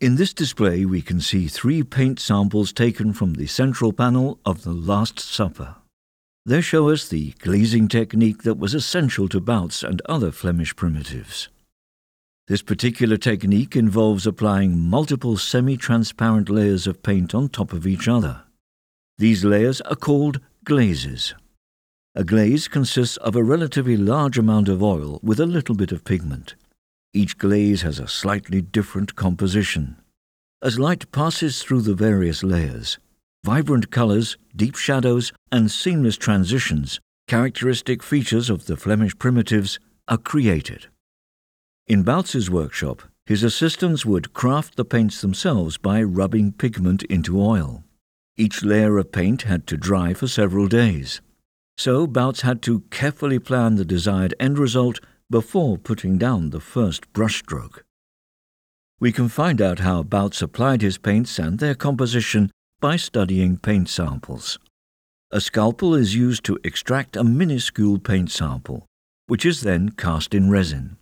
In this display, we can see three paint samples taken from the central panel of the Last Supper. They show us the glazing technique that was essential to Bouts and other Flemish primitives. This particular technique involves applying multiple semi-transparent layers of paint on top of each other. These layers are called glazes. A glaze consists of a relatively large amount of oil with a little bit of pigment. Each glaze has a slightly different composition. As light passes through the various layers, vibrant colors, deep shadows, and seamless transitions, characteristic features of the Flemish primitives, are created. In Bouts's workshop, his assistants would craft the paints themselves by rubbing pigment into oil. Each layer of paint had to dry for several days. So Bouts had to carefully plan the desired end result before putting down the first brushstroke. We can find out how Bouts applied his paints and their composition by studying paint samples. A scalpel is used to extract a minuscule paint sample, which is then cast in resin.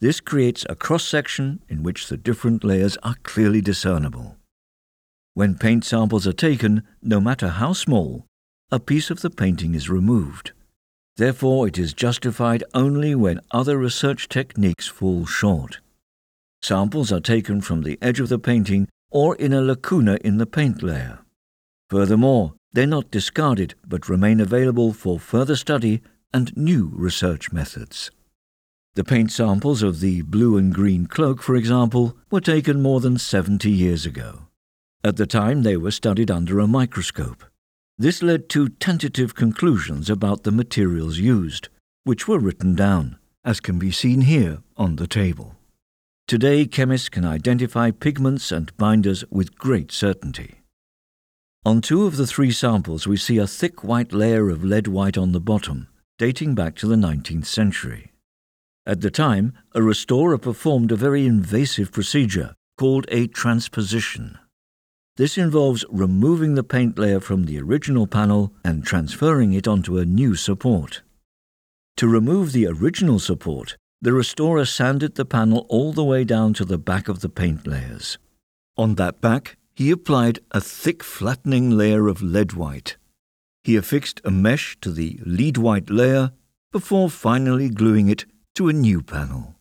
This creates a cross section in which the different layers are clearly discernible. When paint samples are taken, no matter how small, a piece of the painting is removed. Therefore, it is justified only when other research techniques fall short. Samples are taken from the edge of the painting or in a lacuna in the paint layer. Furthermore, they're not discarded but remain available for further study and new research methods. The paint samples of the blue and green cloak, for example, were taken more than 70 years ago. At the time, they were studied under a microscope. This led to tentative conclusions about the materials used, which were written down, as can be seen here on the table. Today, chemists can identify pigments and binders with great certainty. On two of the three samples, we see a thick white layer of lead white on the bottom, dating back to the 19th century. At the time, a restorer performed a very invasive procedure called a transposition. This involves removing the paint layer from the original panel and transferring it onto a new support. To remove the original support, the restorer sanded the panel all the way down to the back of the paint layers. On that back, he applied a thick flattening layer of lead white. He affixed a mesh to the lead white layer before finally gluing it to a new panel.